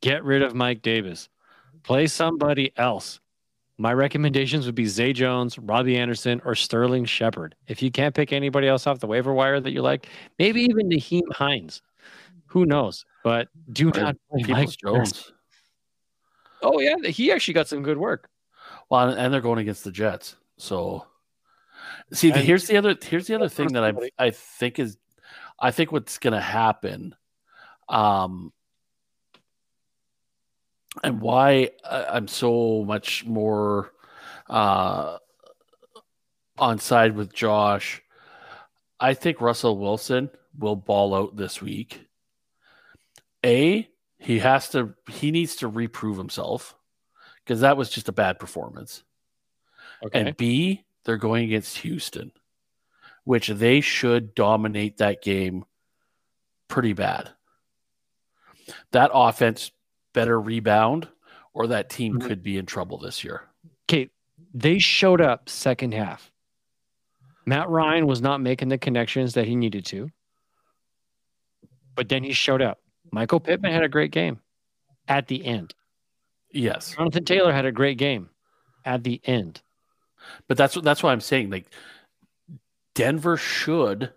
get rid of Mike Davis. Play somebody else. My recommendations would be Zay Jones, Robbie Anderson, or Sterling Shepard. If you can't pick anybody else off the waiver wire that you like, maybe even Nyheim Hines. Who knows? But do not play Mike Jones. Oh yeah, he actually got some good work. Well, and they're going against the Jets. So, see, and here's the other here's the other thing that I I think is I think what's going to happen. Um, and why I'm so much more uh, on side with Josh. I think Russell Wilson will ball out this week. A, he has to, he needs to reprove himself because that was just a bad performance. Okay. And B, they're going against Houston, which they should dominate that game pretty bad. That offense better rebound, or that team mm-hmm. could be in trouble this year. Okay, they showed up second half. Matt Ryan was not making the connections that he needed to, but then he showed up. Michael Pittman had a great game at the end. Yes, Jonathan Taylor had a great game at the end. But that's that's why I'm saying like Denver should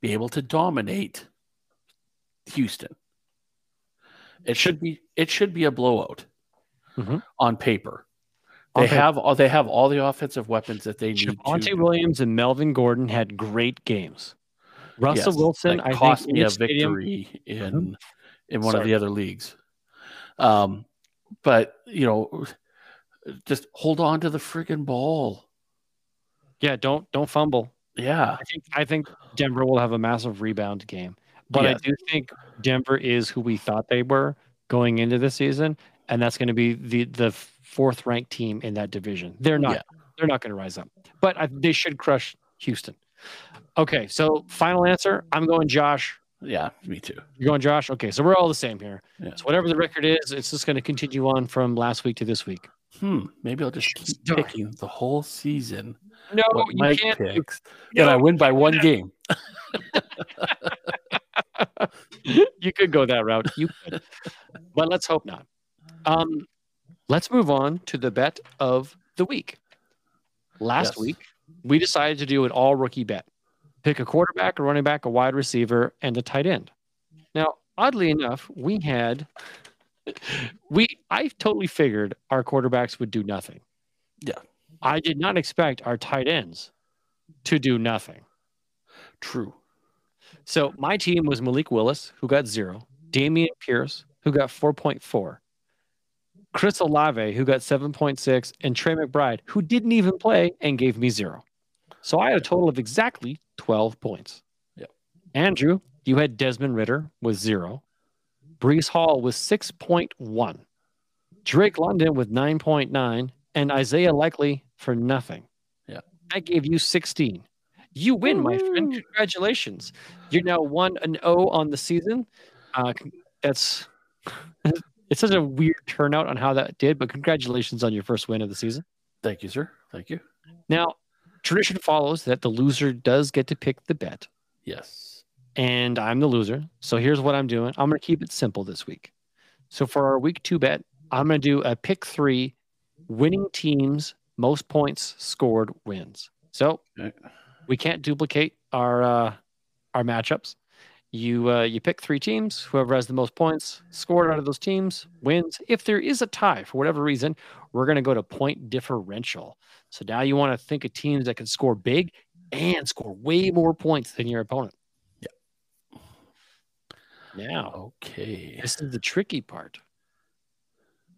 be able to dominate Houston. It should be it should be a blowout mm-hmm. on paper. They okay. have all they have all the offensive weapons that they need. Javonte Williams and Melvin Gordon had great games. Russell yes, Wilson, I cost think, me a victory in mm-hmm. in one Sorry. of the other leagues. Um, but you know, just hold on to the freaking ball. Yeah, don't don't fumble. Yeah, I think I think Denver will have a massive rebound game. But yes. I do think Denver is who we thought they were going into the season, and that's going to be the the fourth ranked team in that division. They're not yeah. they're not going to rise up, but I, they should crush Houston. Okay, so final answer. I'm going Josh. Yeah, me too. You're going Josh. Okay, so we're all the same here. Yeah. So whatever the record is, it's just going to continue on from last week to this week. Hmm. Maybe I'll just keep picking the whole season. No, you Mike can't. Picks, no, and I win by one game. [laughs] [laughs] you could go that route. You could. but let's hope not. Um, let's move on to the bet of the week. Last yes. week, we decided to do an all rookie bet. pick a quarterback, a running back, a wide receiver, and a tight end. Now, oddly enough, we had we I totally figured our quarterbacks would do nothing. Yeah. I did not expect our tight ends to do nothing. True. So my team was Malik Willis, who got zero, Dameon Pierce, who got 4.4, Chris Olave, who got 7.6, and Trey McBride, who didn't even play and gave me zero. So I had a total of exactly 12 points. Yep. Andrew, you had Desmond Ridder with zero, Breece Hall with 6.1, Drake London with 9.9, and Isaiah Likely for nothing. Yeah. I gave you 16. You win, my friend. Congratulations. You're now 1 and 0 on the season. Uh, that's [laughs] it's such a weird turnout on how that did, but congratulations on your first win of the season. Thank you, sir. Thank you. Now, tradition follows that the loser does get to pick the bet, Yes. and I'm the loser. So here's what I'm doing. I'm going to keep it simple this week. So for our week two bet, I'm going to do a pick three winning teams, most points scored wins. So Okay. We can't duplicate our uh, our matchups. You uh, you pick three teams. Whoever has the most points scored out of those teams wins. If there is a tie for whatever reason, we're going to go to point differential. So now you want to think of teams that can score big and score way more points than your opponent. Yeah. Now Okay. this is the tricky part.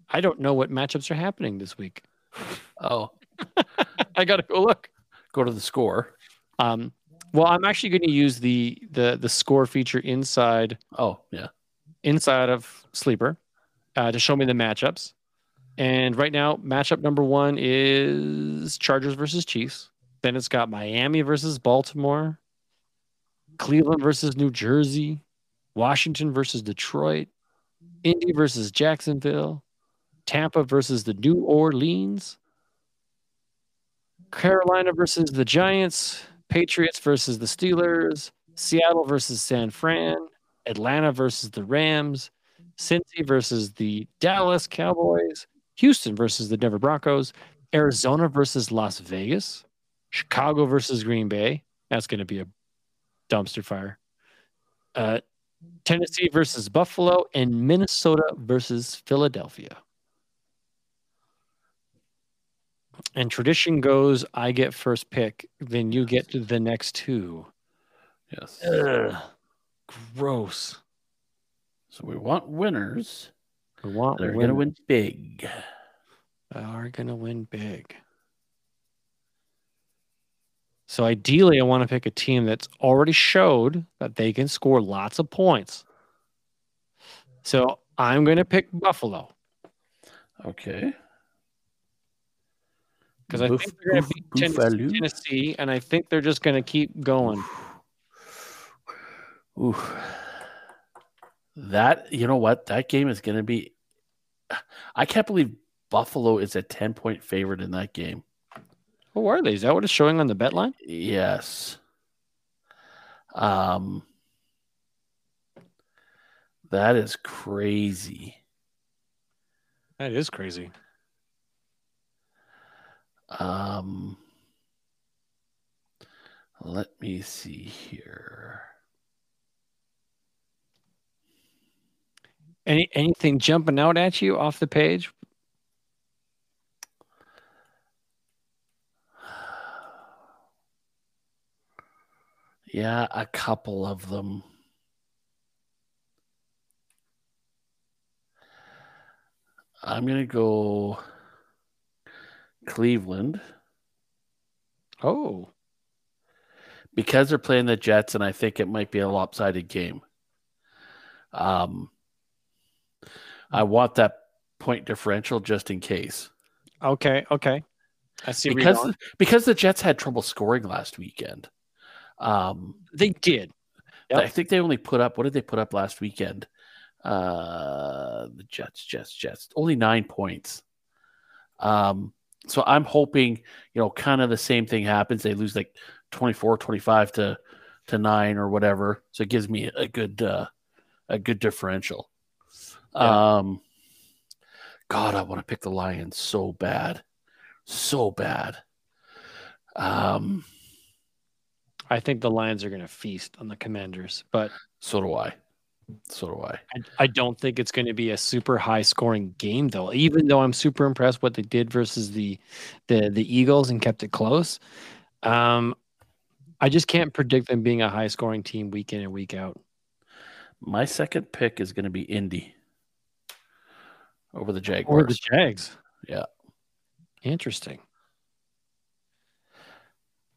I don't know what matchups are happening this week. Oh, [laughs] I got to go look. go to the score. Um, well, I'm actually going to use the the the score feature inside Oh, yeah. inside of Sleeper uh, to show me the matchups. And right now, matchup number one is Chargers versus Chiefs. Then it's got Miami versus Baltimore, Cleveland versus New Jersey, Washington versus Detroit, Indy versus Jacksonville, Tampa versus the New Orleans, Carolina versus the Giants, Patriots versus the Steelers, Seattle versus San Fran, Atlanta versus the Rams, Cincy versus the Dallas Cowboys, Houston versus the Denver Broncos, Arizona versus Las Vegas, Chicago versus Green Bay. That's going to be a dumpster fire. Uh, Tennessee versus Buffalo, and Minnesota versus Philadelphia. And tradition goes, I get first pick, then you get to the next two. Yes. Ugh, gross. So we want winners. We want They're going to win big. They are going to win big. So ideally, I want to pick a team that's already showed that they can score lots of points. So I'm going to pick Buffalo Okay. Because I think they're going to Buff- beat Tennessee, Buffalo. Tennessee, and I think they're just going to keep going. Ooh. That you know what? That game is going to be. I can't believe Buffalo is a ten point favorite in that game. Who are they? Is that what it's showing on the bet line? Yes. Um. That is crazy. That is crazy. Um. Let me see here. Any anything jumping out at you off the page? Yeah, a couple of them. I'm going to go Cleveland Oh, because they're playing the Jets, and I think it might be a lopsided game. Um, I want that point differential just in case okay, okay. I see. because because the Jets had trouble scoring last weekend. Um, they did. Yep. I think they only put up what did they put up last weekend? Uh, the Jets, Jets, Jets, only nine points. Um, so I'm hoping, you know, kind of the same thing happens. They lose like 24, 25 to to nine or whatever. So it gives me a good uh, a good differential. Yeah. Um, God, I want to pick the Lions so bad, so bad. Um, I think the Lions are going to feast on the Commanders, but So do I. So do I. I, I don't think it's going to be a super high scoring game though. Even though I'm super impressed what they did versus the the the Eagles and kept it close. Um, I just can't predict them being a high scoring team week in and week out. My second pick is going to be Indy over the Or Jaguars. the Jags. Yeah. Interesting.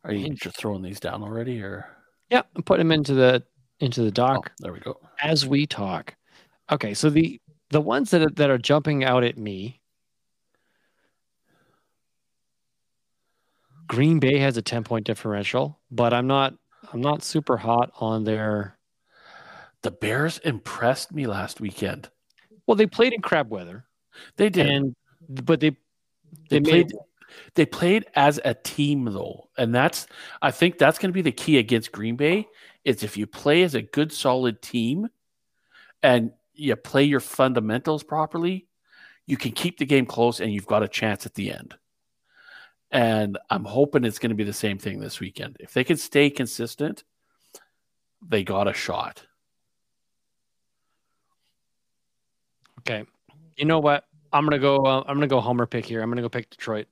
Are you just throwing these down already, or Yeah, I'm putting them into the into the oh, dock there we go. as we talk. Okay, so the the ones that are, that are jumping out at me. Green Bay has a 10 point differential, but I'm not I'm not super hot on their The Bears impressed me last weekend. well they played in crab weather They did. and but they they they played. They played as a team though, and that's I think that's going to be the key against Green Bay. Is if you play as a good solid team, and you play your fundamentals properly, you can keep the game close, and you've got a chance at the end. And I'm hoping it's going to be the same thing this weekend. If they can stay consistent, they got a shot. okay. You know what? I'm gonna go. Uh, I'm gonna go Homer pick here. I'm gonna go pick Detroit.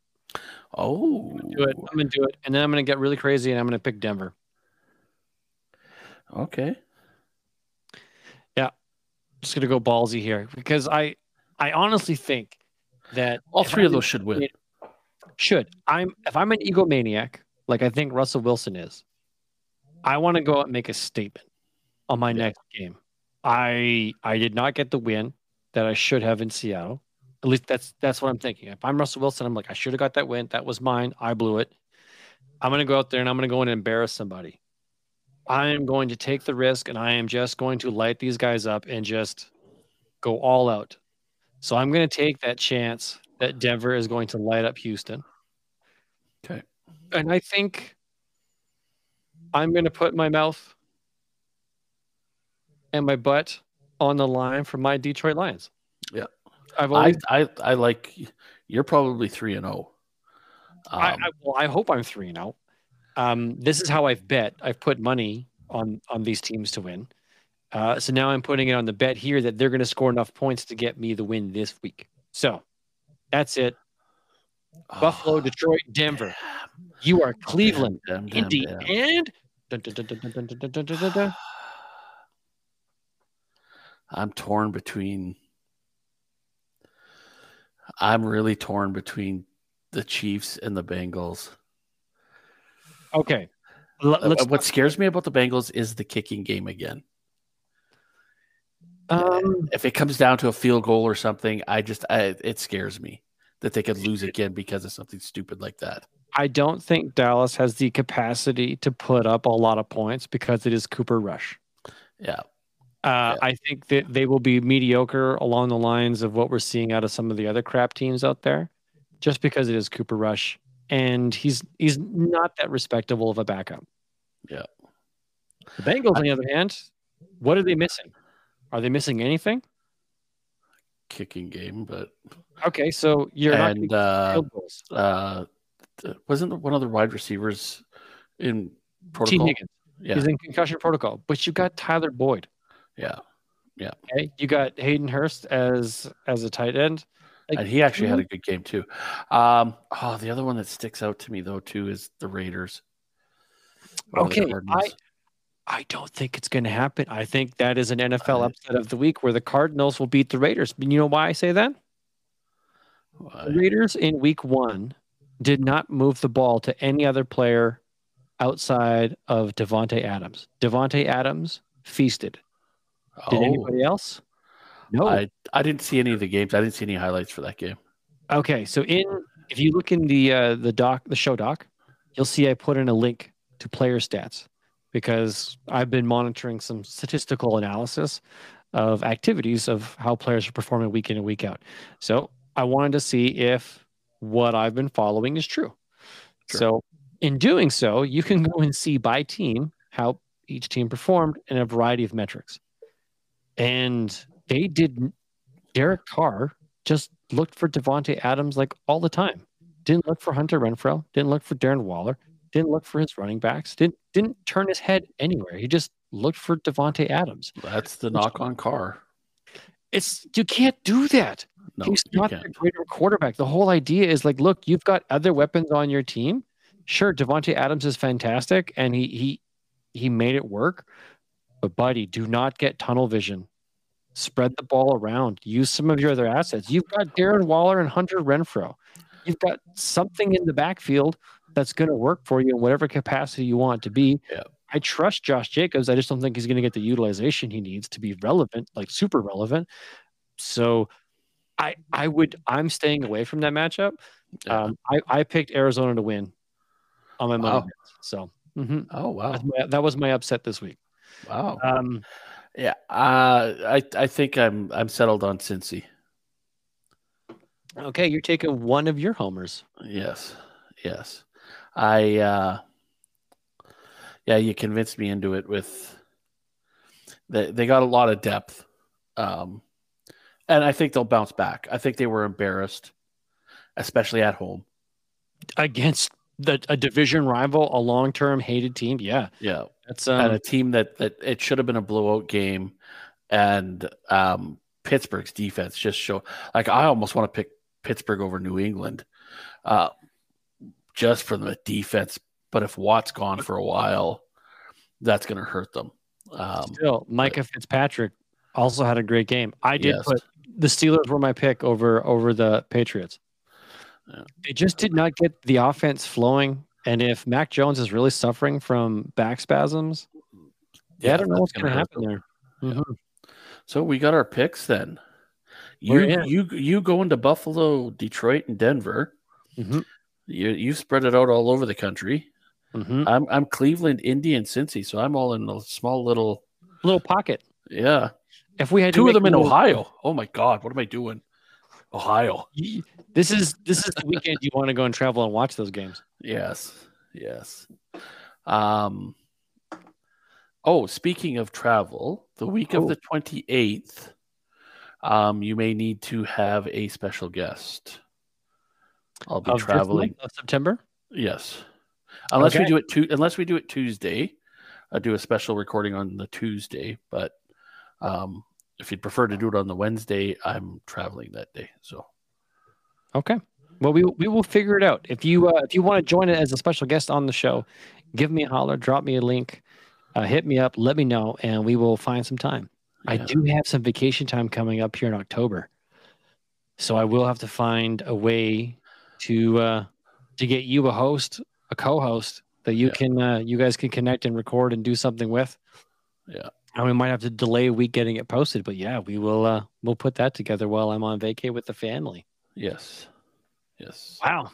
Oh, Do it. Oh. I'm gonna do it, and then I'm gonna get really crazy, and I'm gonna pick Denver. okay. Yeah. Just gonna go ballsy here because I, I honestly think that All three of those should win. should. I'm if I'm an egomaniac, like I think Russell Wilson is, I want to go out and make a statement on my Yeah. next game. I I did not get the win that I should have in Seattle. At least that's that's what I'm thinking. If I'm Russell Wilson, I'm like, I should have got that win. That was mine. I blew it. I'm gonna go out there and I'm gonna go in and embarrass somebody. I am going to take the risk and I am just going to light these guys up and just go all out. So I'm going to take that chance that Denver is going to light up Houston. Okay. And I think I'm going to put my mouth and my butt on the line for my Detroit Lions. Yeah. I've always, I, I, I like you're probably three and zero. I, hope I'm three and zero. This is how I've bet. I've put money on on these teams to win. Uh, so now I'm putting it on the bet here that they're going to score enough points to get me the win this week. So that's it. Oh, Buffalo, Detroit, Denver. You are Cleveland, Indy, and. I'm torn between I'm really torn between the Chiefs and the Bengals. okay. Uh, let's. what scares me about the Bengals is the kicking game again. Um, If it comes down to a field goal or something, I just I, it scares me that they could lose again because of something stupid like that. I don't think Dallas has the capacity to put up a lot of points because it is Cooper Rush. Yeah, Uh, Yeah. I think that they will be mediocre along the lines of what we're seeing out of some of the other crap teams out there, just because it is Cooper Rush, and he's he's not that respectable of a backup. Yeah. The Bengals, on the other hand, what are they missing? Are they missing anything? kicking game, but Okay, so you're not and kicking uh, uh, wasn't one of the wide receivers in T. protocol? Higgins Yeah, is in concussion protocol, but you got Tyler Boyd. Yeah, Yeah. Okay, you got Hayden Hurst as as a tight end. Like, and he actually had a good game too. Um, oh, the other one that sticks out to me though too is the Raiders. Or the Okay, Cardinals. I don't think it's going to happen. I think that is an NFL I- upset of the week where the Cardinals will beat the Raiders. You know why I say that? Why? The Raiders in week one did not move the ball to any other player outside of Davante Adams. Davante Adams feasted. Did Oh, anybody else? No. I I didn't see any of the games. I didn't see any highlights for that game. Okay, so in if you look in the uh, the doc, the show doc, you'll see I put in a link to player stats because I've been monitoring some statistical analysis of activities of how players are performing week in and week out. So I wanted to see if what I've been following is true. Sure. So in doing so, you can go and see by team how each team performed in a variety of metrics. And they did Derek Carr just looked for Davante Adams like all the time. Didn't look for Hunter Renfrow. Didn't look for Darren Waller. didn't look for his running backs, didn't didn't turn his head anywhere. He just looked for Davante Adams. That's the knock on Carr. It's you can't do that. No, He's not the greater quarterback. The whole idea is like, look, you've got other weapons on your team. Sure, Davante Adams is fantastic, and he he he made it work. But buddy, do not get tunnel vision. Spread the ball around. Use some of your other assets. You've got Darren Waller and Hunter Renfrow. You've got something in the backfield that's going to work for you in whatever capacity you want it to be. Yeah. I trust Josh Jacobs. I just don't think he's going to get the utilization he needs to be relevant, like super relevant. So I I would I'm staying away from that matchup. Yeah. Um, I, I picked Arizona to win on my money. Wow. bets. So mhm. oh wow, That's my- that was my upset this week. wow. Um, Yeah, uh, I I think I'm I'm settled on Cincy. okay, you're taking one of your homers. Yes, yes. I uh, yeah, you convinced me into it. With they they got a lot of depth, um, and I think they'll bounce back. I think they were embarrassed, especially at home. against the, a division rival, a long term hated team. Yeah, Yeah, that's and um, a team that that it should have been a blowout game, and um, Pittsburgh's defense just show like I almost want to pick Pittsburgh over New England, uh, just for the defense. But if Watt's gone for a while, that's going to hurt them. Um, still Minkah Fitzpatrick also had a great game. I did Yes. put the Steelers were my pick over over the Patriots. Yeah. They just did not get the offense flowing. And if Mac Jones is really suffering from back spasms, yeah, I don't know what's going to happen there. Mhm. So we got our picks then. We're You you you going to Buffalo, Detroit, and Denver. Mhm. You you spread it out all over the country. Mhm. I'm I'm Cleveland, Indian, Cincy, so I'm all in a small little Little pocket. yeah. If we had Two of them in Ohio. Oh my God, what am I doing? Ohio. This is this is the weekend you want to go and travel and watch those games. Yes, yes. Um. Oh, speaking of travel, the week of Oh. the twenty eighth, um, you may need to have a special guest. I'll be Of traveling. of September. Yes, unless we do it tu- unless we do it Tuesday, I do a special recording on the Tuesday. But um, if you'd prefer to do it on the Wednesday, I'm traveling that day. So Okay. Well, we we will figure it out. If you uh, if you want to join it as a special guest on the show, give me a holler, drop me a link, uh, hit me up, let me know, and we will find some time. I do have some vacation time coming up here in October, so I will have to find a way to uh, to get you a host, a co-host that you Yeah. can uh, you guys can connect and record and do something with. Yeah. And we might have to delay a week getting it posted, but yeah, we will. Uh, we'll put that together while I'm on vacay with the family. yes, yes. Wow.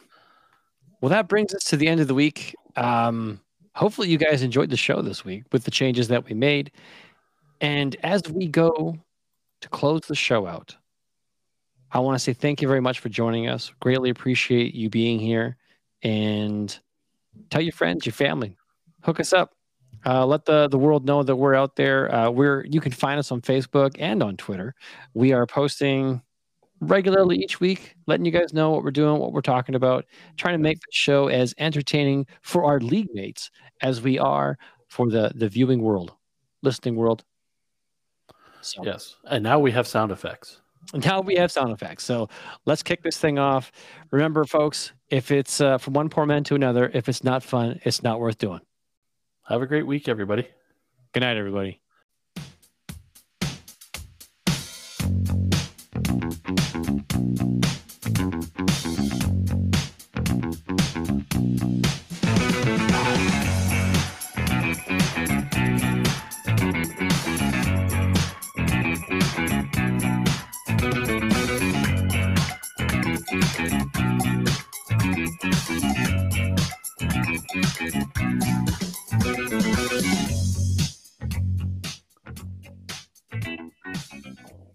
Well, that brings us to the end of the week. Um, hopefully, you guys enjoyed the show this week with the changes that we made. And as we go to close the show out, I want to say thank you very much for joining us. Greatly appreciate you being here. And tell your friends, your family, hook us up. Uh, let the, the world know that we're out there. Uh, we're you can find us on Facebook and on Twitter. We are posting regularly each week, letting you guys know what we're doing, what we're talking about, trying to make the show as entertaining for our league mates as we are for the the viewing world, listening world. So Yes. And now we have sound effects. now we have sound effects. So let's kick this thing off. Remember, folks, if it's uh, from one poor man to another, if it's not fun, it's not worth doing. Have a great week, everybody. Good night, everybody.